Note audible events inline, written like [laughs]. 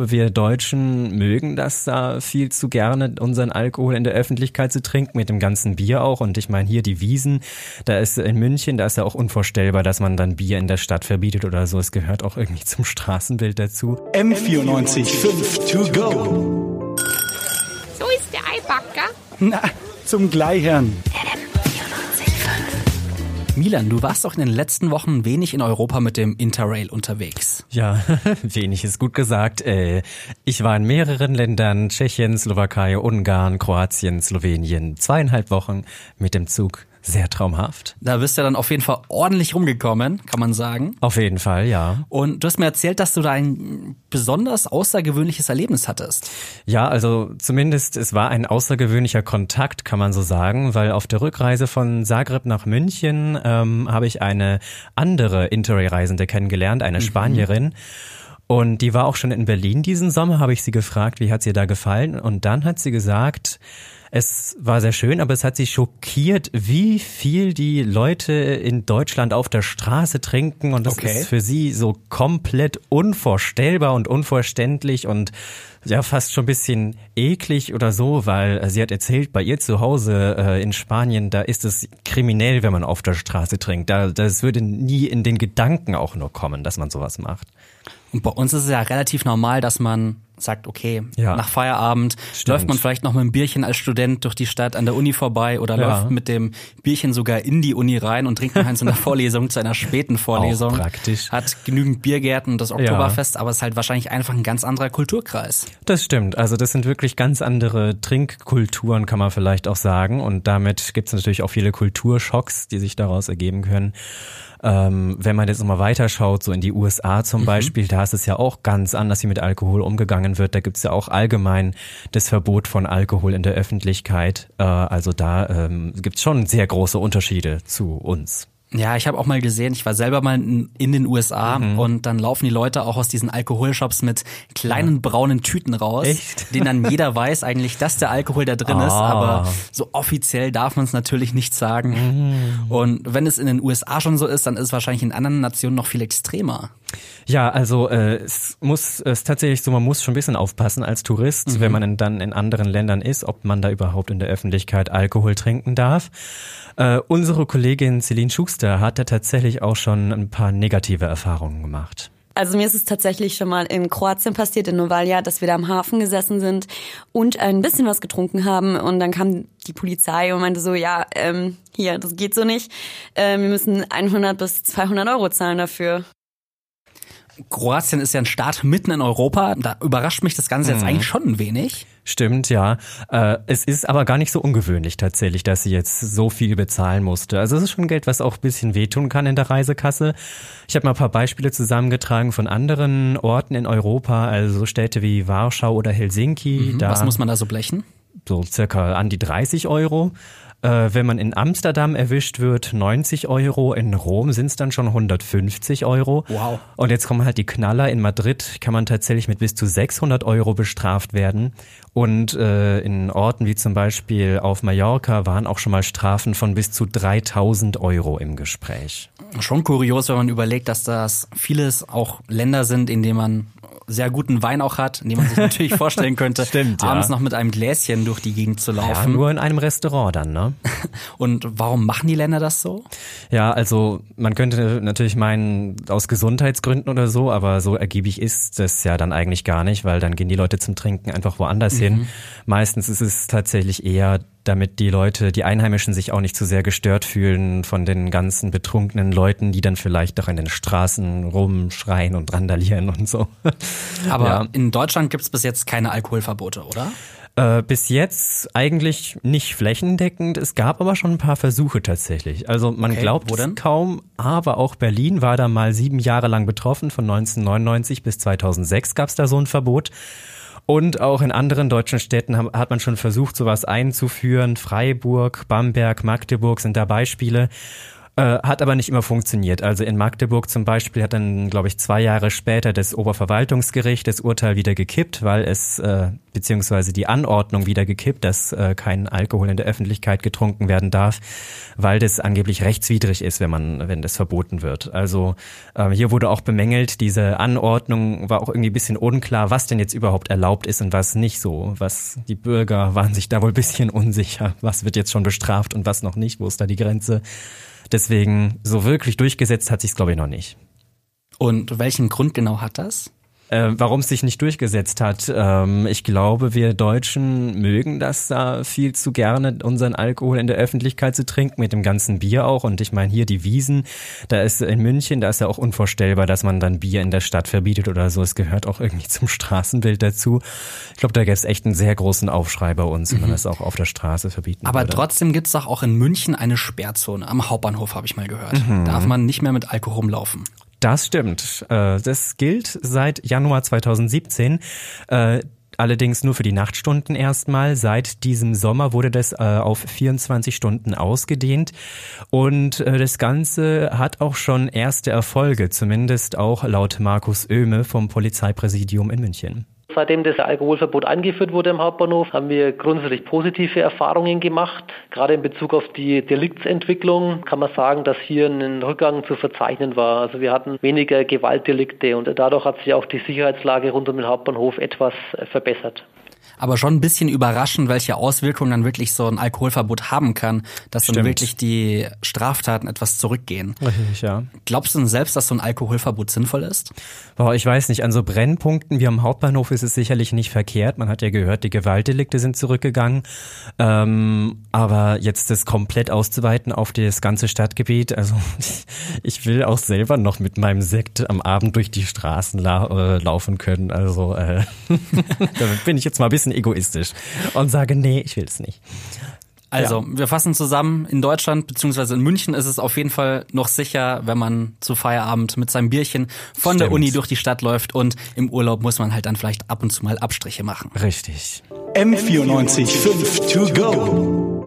Wir Deutschen mögen das da viel zu gerne, unseren Alkohol in der Öffentlichkeit zu trinken, mit dem ganzen Bier auch. Und ich meine, hier die Wiesen, da ist in München, da ist ja auch unvorstellbar, dass man dann Bier in der Stadt verbietet oder so. Es gehört auch irgendwie zum Straßenbild dazu. M94 5 to go. So ist der Eibacker. Na, zum Gleichern. Milan, du warst doch in den letzten Wochen wenig in Europa mit dem Interrail unterwegs. Ja, [laughs] wenig ist gut gesagt. Äh, ich war in mehreren Ländern, Tschechien, Slowakei, Ungarn, Kroatien, Slowenien, zweieinhalb Wochen mit dem Zug sehr traumhaft. Da bist du dann auf jeden Fall ordentlich rumgekommen, kann man sagen. Auf jeden Fall, ja. Und du hast mir erzählt, dass du da ein besonders außergewöhnliches Erlebnis hattest. Ja, also zumindest es war ein außergewöhnlicher Kontakt, kann man so sagen, weil auf der Rückreise von Zagreb nach München ähm, habe ich eine andere Interrail-Reisende kennengelernt, eine mhm. Spanierin. Und die war auch schon in Berlin diesen Sommer, habe ich sie gefragt, wie hat sie da gefallen? Und dann hat sie gesagt, es war sehr schön, aber es hat sie schockiert, wie viel die Leute in Deutschland auf der Straße trinken und das okay. ist für sie so komplett unvorstellbar und unverständlich und ja fast schon ein bisschen eklig oder so, weil sie hat erzählt, bei ihr zu Hause äh, in Spanien, da ist es kriminell, wenn man auf der Straße trinkt. Da, das würde nie in den Gedanken auch nur kommen, dass man sowas macht. Und bei uns ist es ja relativ normal, dass man sagt, okay, ja. nach Feierabend Stimmt. läuft man vielleicht noch mit einem Bierchen als Student durch die Stadt an der Uni vorbei oder ja. läuft mit dem Bierchen sogar in die Uni rein und trinkt noch eins in der [laughs] Vorlesung zu einer späten Vorlesung. Auch praktisch. Hat genügend Biergärten und das Oktoberfest, ja. aber es ist halt wahrscheinlich einfach ein ganz anderer Kulturkreis. Das stimmt. Also das sind wirklich ganz andere Trinkkulturen, kann man vielleicht auch sagen. Und damit gibt es natürlich auch viele Kulturschocks, die sich daraus ergeben können. Ähm, wenn man jetzt nochmal weiterschaut, so in die USA zum mhm. Beispiel, da ist es ja auch ganz anders, wie mit Alkohol umgegangen wird. Da gibt es ja auch allgemein das Verbot von Alkohol in der Öffentlichkeit. Äh, also da ähm, gibt es schon sehr große Unterschiede zu uns. Ja, ich habe auch mal gesehen, ich war selber mal in, in den USA mhm. und dann laufen die Leute auch aus diesen Alkoholshops mit kleinen ja. braunen Tüten raus, Echt? denen dann jeder weiß eigentlich, dass der Alkohol da drin ah. ist, aber so offiziell darf man es natürlich nicht sagen. Mhm. Und wenn es in den USA schon so ist, dann ist es wahrscheinlich in anderen Nationen noch viel extremer. Ja, also äh, es muss es tatsächlich so, man muss schon ein bisschen aufpassen als Tourist, mhm. wenn man in, dann in anderen Ländern ist, ob man da überhaupt in der Öffentlichkeit Alkohol trinken darf. Äh, unsere Kollegin Celine Schuster hat da tatsächlich auch schon ein paar negative Erfahrungen gemacht. Also mir ist es tatsächlich schon mal in Kroatien passiert, in Novalja, dass wir da am Hafen gesessen sind und ein bisschen was getrunken haben. Und dann kam die Polizei und meinte so, ja, ähm, hier, das geht so nicht. Ähm, wir müssen 100 bis 200 Euro zahlen dafür. Kroatien ist ja ein Staat mitten in Europa. Da überrascht mich das Ganze jetzt mhm. eigentlich schon ein wenig. Stimmt, ja. Äh, es ist aber gar nicht so ungewöhnlich tatsächlich, dass sie jetzt so viel bezahlen musste. Also es ist schon Geld, was auch ein bisschen wehtun kann in der Reisekasse. Ich habe mal ein paar Beispiele zusammengetragen von anderen Orten in Europa, also Städte wie Warschau oder Helsinki. Mhm. was muss man da so blechen? So circa an die 30 Euro. Äh, wenn man in Amsterdam erwischt wird, 90 Euro. In Rom sind es dann schon 150 Euro. Wow. Und jetzt kommen halt die Knaller. In Madrid kann man tatsächlich mit bis zu 600 Euro bestraft werden. Und äh, in Orten wie zum Beispiel auf Mallorca waren auch schon mal Strafen von bis zu 3000 Euro im Gespräch. Schon kurios, wenn man überlegt, dass das vieles auch Länder sind, in denen man sehr guten Wein auch hat, dem man sich natürlich [laughs] vorstellen könnte, Stimmt, abends ja. noch mit einem Gläschen durch die Gegend zu laufen. Ja, nur in einem Restaurant dann, ne? [laughs] Und warum machen die Länder das so? Ja, also man könnte natürlich meinen, aus Gesundheitsgründen oder so, aber so ergiebig ist das ja dann eigentlich gar nicht, weil dann gehen die Leute zum Trinken einfach woanders mhm. hin. Meistens ist es tatsächlich eher damit die Leute, die Einheimischen sich auch nicht zu sehr gestört fühlen von den ganzen betrunkenen Leuten, die dann vielleicht doch in den Straßen rumschreien und randalieren und so. [laughs] Aber ja. in Deutschland gibt es bis jetzt keine Alkoholverbote, oder? Äh, bis jetzt eigentlich nicht flächendeckend. Es gab aber schon ein paar Versuche tatsächlich. Also man okay, glaubt es kaum, aber auch Berlin war da mal sieben Jahre lang betroffen. Von 1999 bis 2006 gab es da so ein Verbot. Und auch in anderen deutschen Städten hat man schon versucht, sowas einzuführen. Freiburg, Bamberg, Magdeburg sind da Beispiele. Äh, hat aber nicht immer funktioniert. Also in Magdeburg zum Beispiel hat dann, glaube ich, zwei Jahre später das Oberverwaltungsgericht das Urteil wieder gekippt, weil es, äh, beziehungsweise die Anordnung wieder gekippt, dass äh, kein Alkohol in der Öffentlichkeit getrunken werden darf, weil das angeblich rechtswidrig ist, wenn man, wenn das verboten wird. Also äh, hier wurde auch bemängelt, diese Anordnung war auch irgendwie ein bisschen unklar, was denn jetzt überhaupt erlaubt ist und was nicht so. Was die Bürger waren sich da wohl ein bisschen unsicher, was wird jetzt schon bestraft und was noch nicht, wo ist da die Grenze. Deswegen so wirklich durchgesetzt hat sich glaube ich noch nicht. Und welchen Grund genau hat das? Äh, Warum es sich nicht durchgesetzt hat, ähm, ich glaube, wir Deutschen mögen das da viel zu gerne, unseren Alkohol in der Öffentlichkeit zu trinken, mit dem ganzen Bier auch. Und ich meine, hier die Wiesen, da ist in München, da ist ja auch unvorstellbar, dass man dann Bier in der Stadt verbietet oder so. Es gehört auch irgendwie zum Straßenbild dazu. Ich glaube, da gäbe es echt einen sehr großen Aufschrei bei uns, wenn man das auch auf der Straße verbieten Aber würde. trotzdem gibt's doch auch in München eine Sperrzone. Am Hauptbahnhof habe ich mal gehört. Darf man nicht mehr mit Alkohol rumlaufen. Das stimmt. Äh, Das gilt seit Januar 2017. äh, Allerdings nur für die Nachtstunden erstmal. Seit diesem Sommer wurde das äh, auf 24 Stunden ausgedehnt. Und äh, das Ganze hat auch schon erste Erfolge, zumindest auch laut Markus Oehme vom Polizeipräsidium in München. Seitdem das Alkoholverbot eingeführt wurde im Hauptbahnhof, haben wir grundsätzlich positive Erfahrungen gemacht. Gerade in Bezug auf die Deliktsentwicklung kann man sagen, dass hier ein Rückgang zu verzeichnen war. Also wir hatten weniger Gewaltdelikte und dadurch hat sich auch die Sicherheitslage rund um den Hauptbahnhof etwas verbessert. Aber schon ein bisschen überraschend, welche Auswirkungen dann wirklich so ein Alkoholverbot haben kann, dass dann Stimmt. wirklich die Straftaten etwas zurückgehen. Richtig, ja. Glaubst du denn selbst, dass so ein Alkoholverbot sinnvoll ist? Boah, ich weiß nicht, an so Brennpunkten wie am Hauptbahnhof ist es sicherlich nicht verkehrt. Man hat ja gehört, die Gewaltdelikte sind zurückgegangen. Ähm, aber jetzt das komplett auszuweiten auf das ganze Stadtgebiet, also [laughs] ich will auch selber noch mit meinem Sekt am Abend durch die Straßen la äh, laufen können. Also äh, [laughs] da bin ich jetzt mal ein bisschen egoistisch und sage, nee, ich will es nicht. Also, wir fassen zusammen, in Deutschland beziehungsweise in München ist es auf jeden Fall noch sicher, wenn man zu Feierabend mit seinem Bierchen von der Stimmt. Uni durch die Stadt läuft und im Urlaub muss man halt dann vielleicht ab und zu mal Abstriche machen. Richtig. M94 5 to go.